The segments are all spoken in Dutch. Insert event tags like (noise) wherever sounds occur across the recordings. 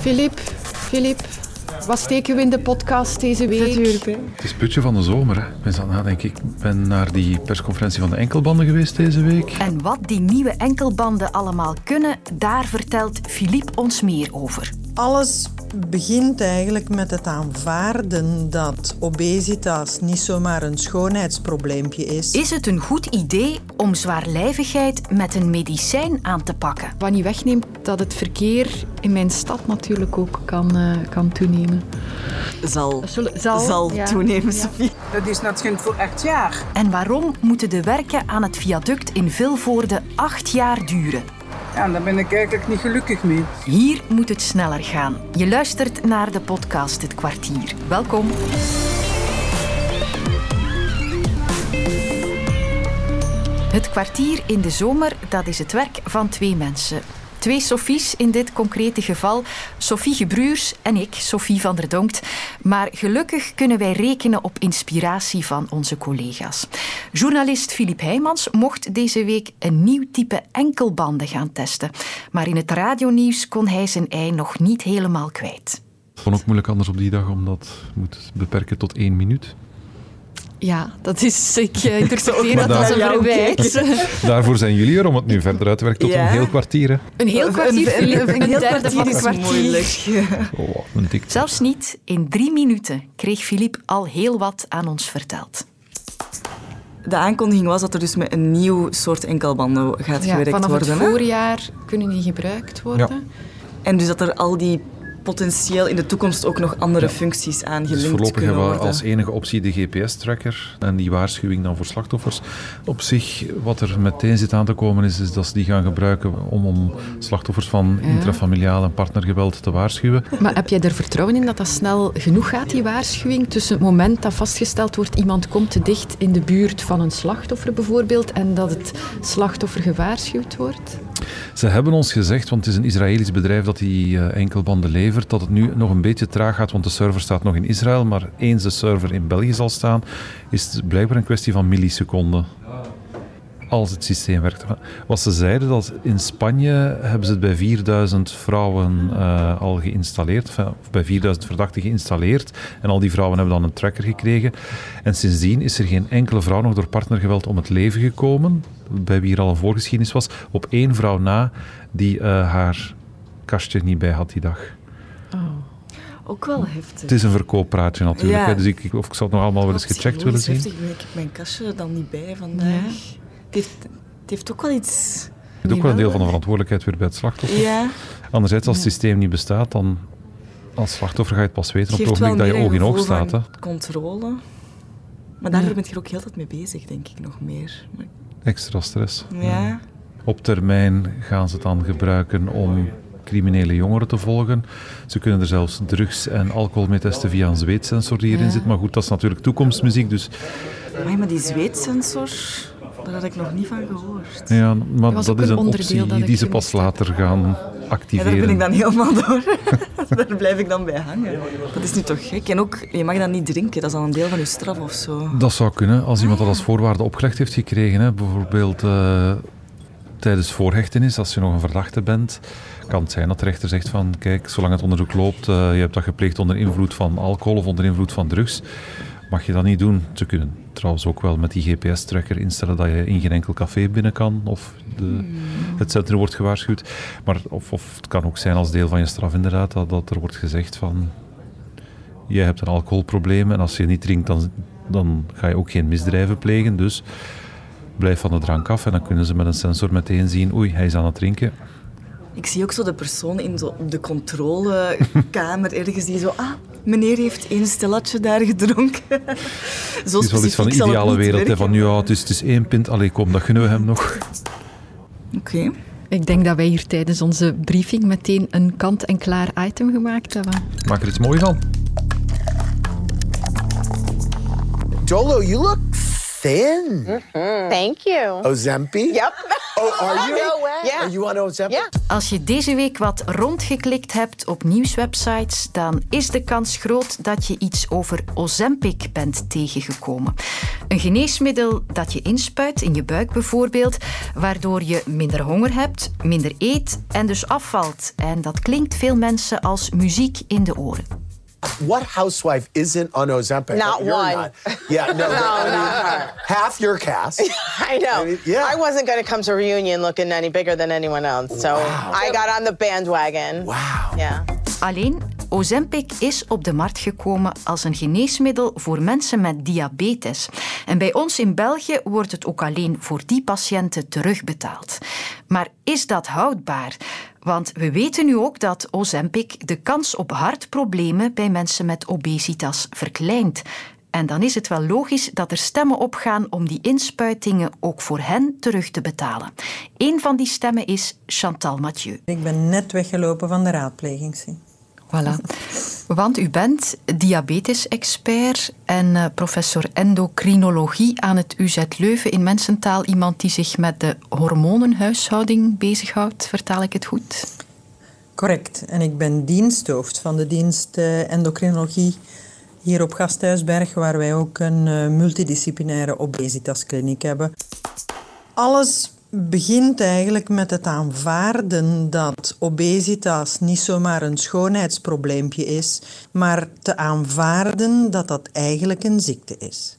Filip, Filip, wat steken we in de podcast deze week? Het is putje van de zomer. Hè. Ik ben aan het nadenken. Ik ben naar die persconferentie van de enkelbanden geweest deze week. En wat die nieuwe enkelbanden allemaal kunnen, daar vertelt Filip ons meer over. Alles begint eigenlijk met het aanvaarden dat obesitas niet zomaar een schoonheidsprobleempje is. Is het een goed idee om zwaarlijvigheid met een medicijn aan te pakken? Wat niet wegneemt dat het verkeer in mijn stad natuurlijk ook kan, eh, kan toenemen. Zal, Zal- zal, zal ja. toenemen, Ja. Sophie. Dat is natuurlijk voor acht jaar. En waarom moeten de werken aan het viaduct in Vilvoorde acht jaar duren? Ja, daar ben ik eigenlijk niet gelukkig mee. Hier moet het sneller gaan. Je luistert naar de podcast Het Kwartier. Welkom. Het kwartier in de zomer, dat is het werk van twee mensen. Twee Sofies in dit concrete geval. Sophie Gebruurs en ik, Sophie van der Donkt. Maar gelukkig kunnen wij rekenen op inspiratie van onze collega's. Journalist Filip Heijmans mocht deze week een nieuw type enkelbanden gaan testen. Maar in het radionieuws kon hij zijn ei nog niet helemaal kwijt. Ik vond ook moeilijk anders op die dag, omdat je moet beperken tot één minuut. Ja, dat is... Ik eh, interpreteer dat als een verwijt. Daarvoor zijn jullie er, om het nu verder uit te werken tot Ja. een heel kwartier. Hè. Een heel kwartier, Een- een- een Een heel derde van een is kwartier. moeilijk. Oh, een dik. Zelfs niet in drie minuten kreeg Filip al heel wat aan ons verteld. De aankondiging was dat er dus met een nieuw soort enkelbanden gaat Ja, gewerkt vanaf worden. het hè? voorjaar kunnen die gebruikt worden. En dus dat er al die potentieel in de toekomst ook nog andere functies aan Dus gelinkt voorlopig kunnen hebben we als enige optie de GPS-tracker en die waarschuwing dan voor slachtoffers. Op zich, wat er meteen zit aan te komen, is, is dat ze die gaan gebruiken om, om slachtoffers van intrafamiliaal en partnergeweld te waarschuwen. Maar heb jij er vertrouwen in dat dat snel genoeg gaat, die waarschuwing? Tussen het moment dat vastgesteld wordt, iemand komt te dicht in de buurt van een slachtoffer bijvoorbeeld, en dat het slachtoffer gewaarschuwd wordt? Ze hebben ons gezegd, want het is een Israëlisch bedrijf dat die eh, enkelbanden levert, dat het nu nog een beetje traag gaat, want de server staat nog in Israël, maar eens de server in België zal staan, is het blijkbaar een kwestie van milliseconden. Als het systeem werkt. Wat ze zeiden, dat in Spanje hebben ze het bij 4000 vrouwen eh, al geïnstalleerd, enfin, of bij 4000 verdachten geïnstalleerd. En al die vrouwen hebben dan een tracker gekregen. En sindsdien is er geen enkele vrouw nog door partnergeweld om het leven gekomen, bij wie er al een voorgeschiedenis was, op één vrouw na die eh, haar kastje niet bij had die dag. Ook wel heftig. Het is een verkooppraatje natuurlijk, Ja. dus ik, ik- of ik zou het nog allemaal wel eens gecheckt willen zien. heftig. Ik heb mijn kastje er dan niet bij vandaag. Heeft, het heeft ook wel iets... Het is ook wel een deel van de verantwoordelijkheid weer bij het slachtoffer. Ja, Anderzijds, als het systeem niet bestaat, dan als slachtoffer ga je het pas weten het op het ogenblik dat je oog in oog staat. Hè. controle. Maar daardoor ben je er ook heel tijd mee bezig, denk ik, nog meer. Maar- Extra stress. Ja, Op termijn gaan ze het dan gebruiken om criminele jongeren te volgen. Ze kunnen er zelfs drugs en alcohol mee testen via een zweetsensor die erin zit. Maar goed, dat is natuurlijk toekomstmuziek. Dus Amai, maar die zweetsensor, daar had ik nog niet van gehoord. ja, maar dat is een optie dat ik die ze pas later gaan Ja, activeren. daar ben ik dan helemaal door. (laughs) (laughs) daar blijf ik dan bij hangen. Dat is nu toch gek? En ook, je mag dat niet drinken, dat is al een deel van je straf of zo. Dat zou kunnen, als iemand dat als voorwaarde opgelegd heeft gekregen. Hè. Bijvoorbeeld eh, tijdens voorhechtenis, als je nog een verdachte bent, kan het zijn dat de rechter zegt van kijk, zolang het onderzoek loopt, eh, je hebt dat gepleegd onder invloed van alcohol of onder invloed van drugs, mag je dat niet doen. Ze kunnen trouwens ook wel met die GPS-tracker instellen dat je in geen enkel café binnen kan of de, het centrum wordt gewaarschuwd. Maar of, of het kan ook zijn als deel van je straf inderdaad, dat, dat er wordt gezegd van jij hebt een alcoholprobleem en als je niet drinkt, dan, dan ga je ook geen misdrijven plegen. Dus blijf van de drank af en dan kunnen ze met een sensor meteen zien, oei, hij is aan het drinken. Ik zie ook zo de persoon in zo de controlekamer ergens die zo... Ah, meneer heeft één stellatje daar gedronken. zo Het is wel iets van de ideale wereld. Hè, van ja, het is, het is één pint, allee kom, dat gunnen we hem nog. Oké. Ik denk dat wij hier tijdens onze briefing meteen een kant-en-klaar item gemaakt hebben. Maak er iets moois van. Jolo, you look thin. Thank you. Ozempic? Yep. Oh, are you? No way. Yeah. Are you on Ozempic? Yeah. Als je deze week wat rondgeklikt hebt op nieuwswebsites, dan is de kans groot dat je iets over Ozempic bent tegengekomen. Een geneesmiddel dat je inspuit in je buik bijvoorbeeld, waardoor je minder honger hebt, minder eet en dus afvalt. En dat klinkt veel mensen als muziek in de oren. What housewife isn't on Ozempic? Not You're one. Not. Yeah, no. (laughs) No, I mean, not her. Half your (laughs) cast. I know. I mean, yeah. I wasn't going to come to a reunion looking any bigger than anyone else. So I got on the bandwagon. Wow. Yeah. Alleen, Ozempic is op de markt gekomen als een geneesmiddel voor mensen met diabetes. En bij ons in België wordt het ook alleen voor die patiënten terugbetaald. Maar is dat houdbaar? Want we weten nu ook dat Ozempic de kans op hartproblemen bij mensen met obesitas verkleint. En dan is het wel logisch dat er stemmen opgaan om die inspuitingen ook voor hen terug te betalen. Een van die stemmen is Chantal Mathieu. Ik ben net weggelopen van de raadpleging. Voilà. Want u bent diabetes-expert en uh, professor endocrinologie aan het UZ Leuven in Mensentaal. Iemand die zich met de hormonenhuishouding bezighoudt. Vertaal ik het goed? Correct. En ik ben diensthoofd van de dienst uh, endocrinologie hier op Gasthuisberg, waar wij ook een uh, multidisciplinaire obesitaskliniek hebben. Alles begint eigenlijk met het aanvaarden dat obesitas niet zomaar een schoonheidsprobleempje is, maar te aanvaarden dat dat eigenlijk een ziekte is.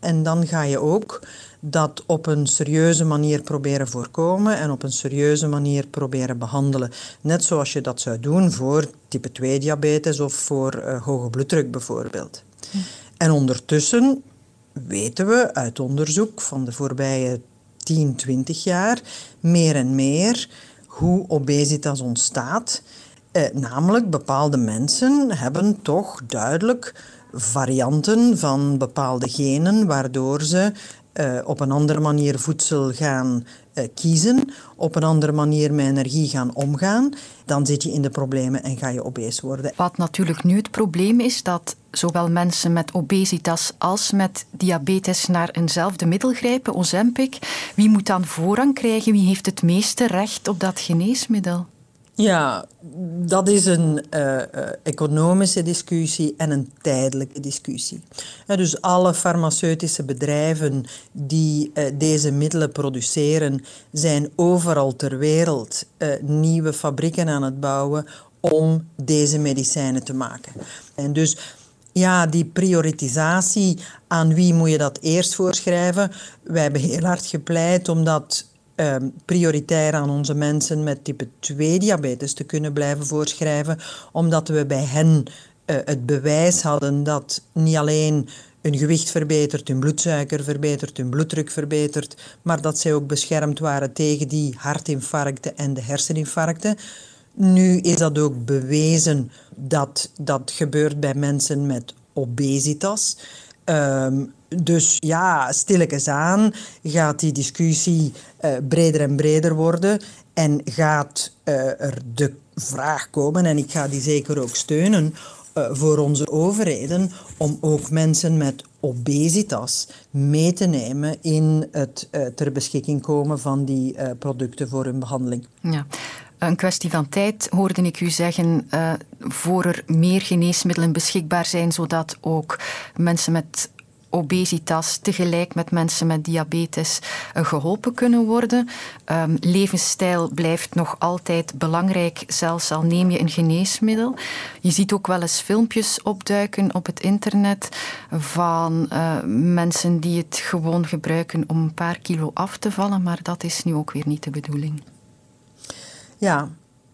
En dan ga je ook dat op een serieuze manier proberen voorkomen en op een serieuze manier proberen behandelen. Net zoals je dat zou doen voor type 2 diabetes of voor uh, hoge bloeddruk bijvoorbeeld. Hm. En ondertussen weten we uit onderzoek van de voorbije 10, 20 jaar meer en meer hoe obesitas ontstaat. Eh, namelijk, bepaalde mensen hebben toch duidelijk varianten van bepaalde genen, waardoor ze uh, op een andere manier voedsel gaan kiezen, op een andere manier met energie gaan omgaan, dan zit je in de problemen en ga je obese worden. Wat natuurlijk nu het probleem is, dat zowel mensen met obesitas als met diabetes naar eenzelfde middel grijpen, Ozempic. Wie moet dan voorrang krijgen? Wie heeft het meeste recht op dat geneesmiddel? Ja, dat is een uh, uh, economische discussie en een tijdelijke discussie. Dus alle farmaceutische bedrijven die deze middelen produceren, zijn overal ter wereld nieuwe fabrieken aan het bouwen om deze medicijnen te maken. En dus ja, die prioritisatie, aan wie moet je dat eerst voorschrijven? Wij hebben heel hard gepleit omdat um, prioritair aan onze mensen met type 2 diabetes te kunnen blijven voorschrijven, omdat we bij hen uh, het bewijs hadden dat niet alleen hun gewicht verbetert, hun bloedsuiker verbetert, hun bloeddruk verbetert, maar dat zij ook beschermd waren tegen die hartinfarcten en de herseninfarcten. Nu is dat ook bewezen dat dat gebeurt bij mensen met obesitas. Um, dus ja, stilletjes aan gaat die discussie uh, breder en breder worden en gaat uh, er de vraag komen, en ik ga die zeker ook steunen, uh, voor onze overheden om ook mensen met obesitas mee te nemen in het ter beschikking komen van die producten voor hun behandeling. Ja. Een kwestie van tijd, hoorde ik u zeggen, voor er meer geneesmiddelen beschikbaar zijn, zodat ook mensen met obesitas tegelijk met mensen met diabetes uh, geholpen kunnen worden. Um, levensstijl blijft nog altijd belangrijk, zelfs al neem je een geneesmiddel. Je ziet ook wel eens filmpjes opduiken op het internet van uh, mensen die het gewoon gebruiken om een paar kilo af te vallen, maar dat is nu ook weer niet de bedoeling. Ja,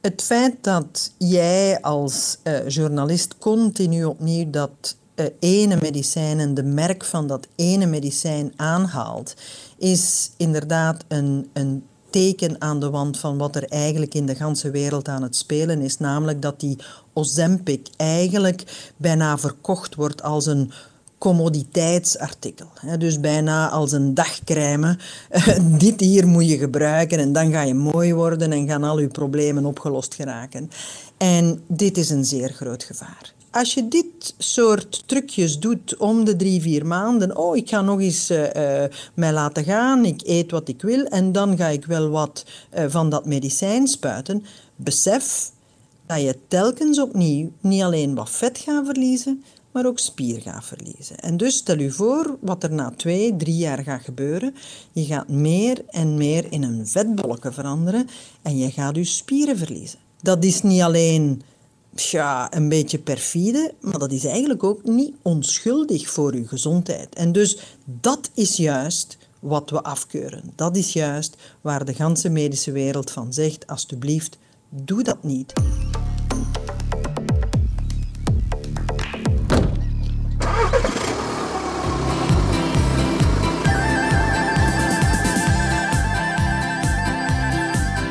het feit dat jij als uh, journalist continu opnieuw dat ene medicijn en de merk van dat ene medicijn aanhaalt, is inderdaad een, een teken aan de wand van wat er eigenlijk in de ganse wereld aan het spelen is. Namelijk dat die Ozempic eigenlijk bijna verkocht wordt als een commoditeitsartikel. Dus bijna als een dagcrème. (laughs) Dit hier moet je gebruiken en dan ga je mooi worden en gaan al je problemen opgelost geraken. En dit is een zeer groot gevaar. Als je dit soort trucjes doet om de drie, vier maanden, oh, ik ga nog eens uh, mij laten gaan, ik eet wat ik wil en dan ga ik wel wat uh, van dat medicijn spuiten, besef dat je telkens opnieuw niet alleen wat vet gaat verliezen, maar ook spier gaat verliezen. En dus stel u voor wat er na twee, drie jaar gaat gebeuren. Je gaat meer en meer in een vetbolletje veranderen en je gaat je spieren verliezen. Dat is niet alleen ja, een beetje perfide, maar dat is eigenlijk ook niet onschuldig voor uw gezondheid. En dus dat is juist wat we afkeuren. Dat is juist waar de ganse medische wereld van zegt, alsjeblieft, doe dat niet.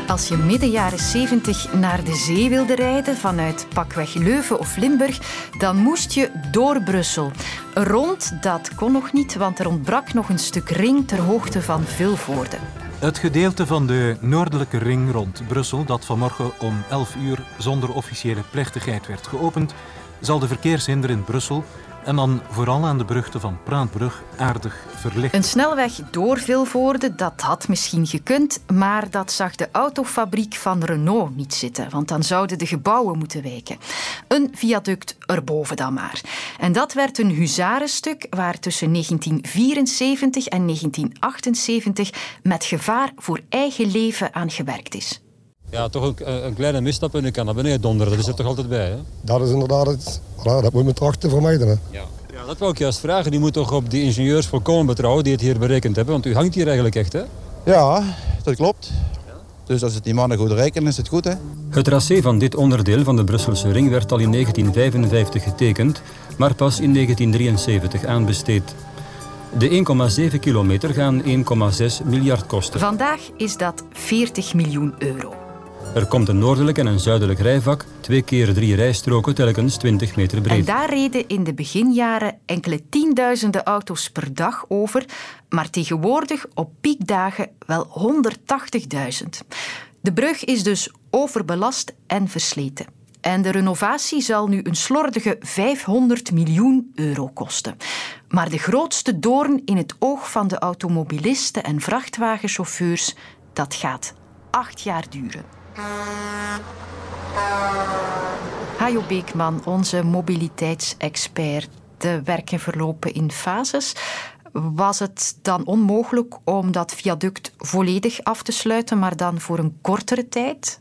Als je midden jaren 70 naar de zee wilde rijden vanuit pakweg Leuven of Limburg, dan moest je door Brussel. Rond dat kon nog niet, want er ontbrak nog een stuk ring ter hoogte van Vilvoorde. Het gedeelte van de noordelijke ring rond Brussel, dat vanmorgen om 11 uur zonder officiële plechtigheid werd geopend, zal de verkeershinder in Brussel en dan vooral aan de brugte van Praatbrug aardig verlicht. Een snelweg door Vilvoorde, dat had misschien gekund, maar dat zag de autofabriek van Renault niet zitten, want dan zouden de gebouwen moeten wijken. Een viaduct erboven dan maar. En dat werd een huzarenstuk waar tussen 1974 en 1978 met gevaar voor eigen leven aan gewerkt is. Ja, toch een, een kleine misstap en ik kan naar beneden donderen. Dat is er toch altijd bij, hè? Dat is inderdaad het. dat moet men trachten vermijden. Hè? Ja. ja, dat wou ik juist vragen. Die moet toch op die ingenieurs volkomen betrouwen die het hier berekend hebben? Want u hangt hier eigenlijk echt, hè? Ja, dat klopt. Dus als het die mannen goed rekenen, is het goed, hè? Het tracé van dit onderdeel van de Brusselse ring werd al in 1955 getekend, maar pas in 1973 aanbesteed. De 1,7 kilometer gaan 1,6 miljard kosten. Vandaag is dat 40 miljoen euro. Er komt een noordelijk en een zuidelijk rijvak, twee keer drie rijstroken, telkens 20 meter breed. En daar reden in de beginjaren enkele tienduizenden auto's per dag over, maar tegenwoordig op piekdagen wel 180.000. De brug is dus overbelast en versleten. En de renovatie zal nu een slordige 500 miljoen euro kosten. Maar de grootste doorn in het oog van de automobilisten en vrachtwagenchauffeurs, dat gaat acht jaar duren. Hajo Beekman, onze mobiliteitsexpert. De werken verlopen in fases. Was het dan onmogelijk om dat viaduct volledig af te sluiten, maar dan voor een kortere tijd?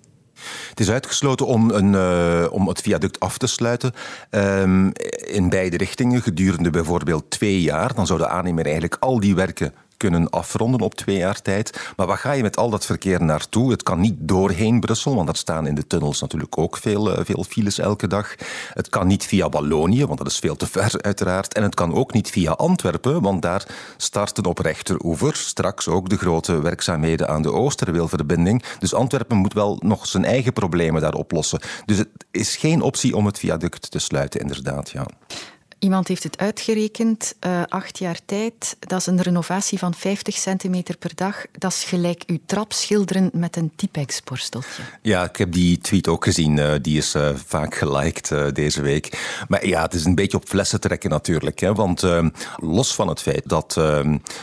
Het is uitgesloten om, een, uh, om het viaduct af te sluiten um, in beide richtingen gedurende bijvoorbeeld twee jaar. Dan zou de aannemer eigenlijk al die werken kunnen afronden op twee jaar tijd. Maar wat ga je met al dat verkeer naartoe? Het kan niet doorheen Brussel, want er staan in de tunnels natuurlijk ook veel, eh, veel files elke dag. Het kan niet via Wallonië, want dat is veel te ver (laughs) uiteraard. En het kan ook niet via Antwerpen, want daar starten op rechteroever straks ook de grote werkzaamheden aan de Oosterweelverbinding. Dus Antwerpen moet wel nog zijn eigen problemen daar oplossen. Dus het is geen optie om het viaduct te sluiten, inderdaad. Ja. Iemand heeft het uitgerekend, uh, acht jaar tijd. Dat is een renovatie van 50 centimeter per dag. Dat is gelijk uw trap schilderen met een Tipex-borsteltje. Ja, ik heb die tweet ook gezien. Uh, die is uh, vaak geliked deze week. Maar ja, het is een beetje op flessen trekken natuurlijk. Hè, want los van het feit dat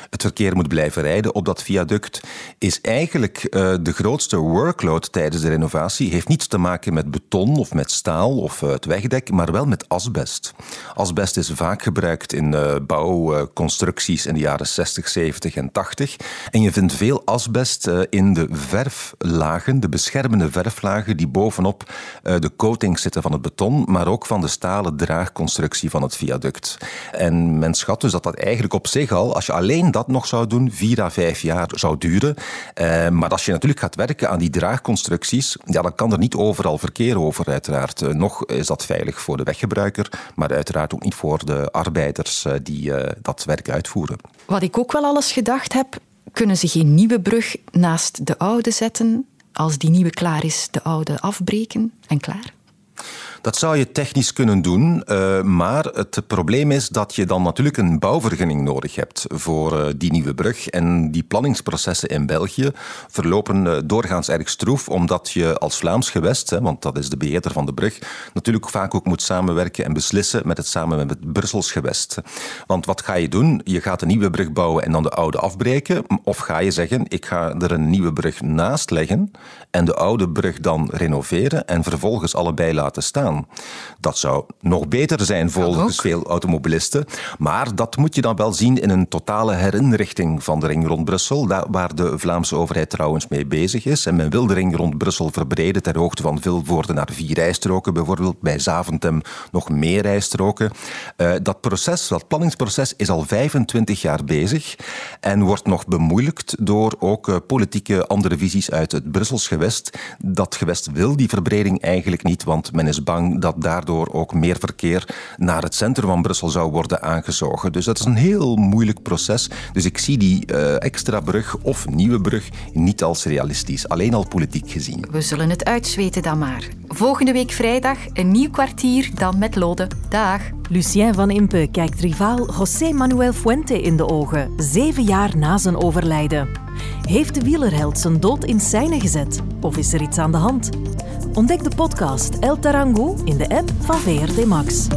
het verkeer moet blijven rijden op dat viaduct, is eigenlijk de grootste workload tijdens de renovatie heeft niets te maken met beton of met staal of het wegdek, maar wel met asbest. Asbest asbest is vaak gebruikt in uh, bouwconstructies in de jaren 60, 70 en 80. En je vindt veel asbest uh, in de verflagen, de beschermende verflagen die bovenop uh, de coating zitten van het beton, maar ook van de stalen draagconstructie van het viaduct. En men schat dus dat dat eigenlijk op zich al, als je alleen dat nog zou doen, vier à vijf jaar zou duren. maar als je natuurlijk gaat werken aan die draagconstructies, ja, dan kan er niet overal verkeer over, uiteraard. nog is dat veilig voor de weggebruiker, maar uiteraard ook niet voor de arbeiders eh, die eh, dat werk uitvoeren. Wat ik ook wel alles gedacht heb, kunnen ze geen nieuwe brug naast de oude zetten? Als die nieuwe klaar is, de oude afbreken en klaar? Dat zou je technisch kunnen doen, uh, maar het probleem is dat je dan natuurlijk een bouwvergunning nodig hebt voor uh, die nieuwe brug. En die planningsprocessen in België verlopen uh, doorgaans erg stroef, omdat je als Vlaams gewest, want dat is de beheerder van de brug, natuurlijk vaak ook moet samenwerken en beslissen met het samen met het Brussels gewest. Want wat ga je doen? Je gaat een nieuwe brug bouwen en dan de oude afbreken, of ga je zeggen, ik ga er een nieuwe brug naast leggen en de oude brug dan renoveren en vervolgens allebei laten staan. Dat zou nog beter zijn volgens veel automobilisten, maar dat moet je dan wel zien in een totale herinrichting van de ring rond Brussel, waar de Vlaamse overheid trouwens mee bezig is. En men wil de ring rond Brussel verbreden ter hoogte van Vilvoorde naar vier rijstroken, bijvoorbeeld bij Zaventem nog meer rijstroken. Uh, dat proces, dat planningsproces, is al 25 jaar bezig en wordt nog bemoeilijkt door ook uh, politieke andere visies uit het Brussels gewest. Dat gewest wil die verbreding eigenlijk niet, want men is bang dat daardoor ook meer verkeer naar het centrum van Brussel zou worden aangezogen. Dus dat is een heel moeilijk proces. Dus ik zie die uh, extra brug of nieuwe brug niet als realistisch, alleen al politiek gezien. We zullen het uitzweten dan maar. Volgende week vrijdag een nieuw kwartier, dan met Lode. Dag. Lucien van Impe kijkt rivaal José Manuel Fuente in de ogen, zeven jaar na zijn overlijden. Heeft de wielerheld zijn dood in scène gezet? Of is er iets aan de hand? Ontdek de podcast El Tarango in de app van VRT Max.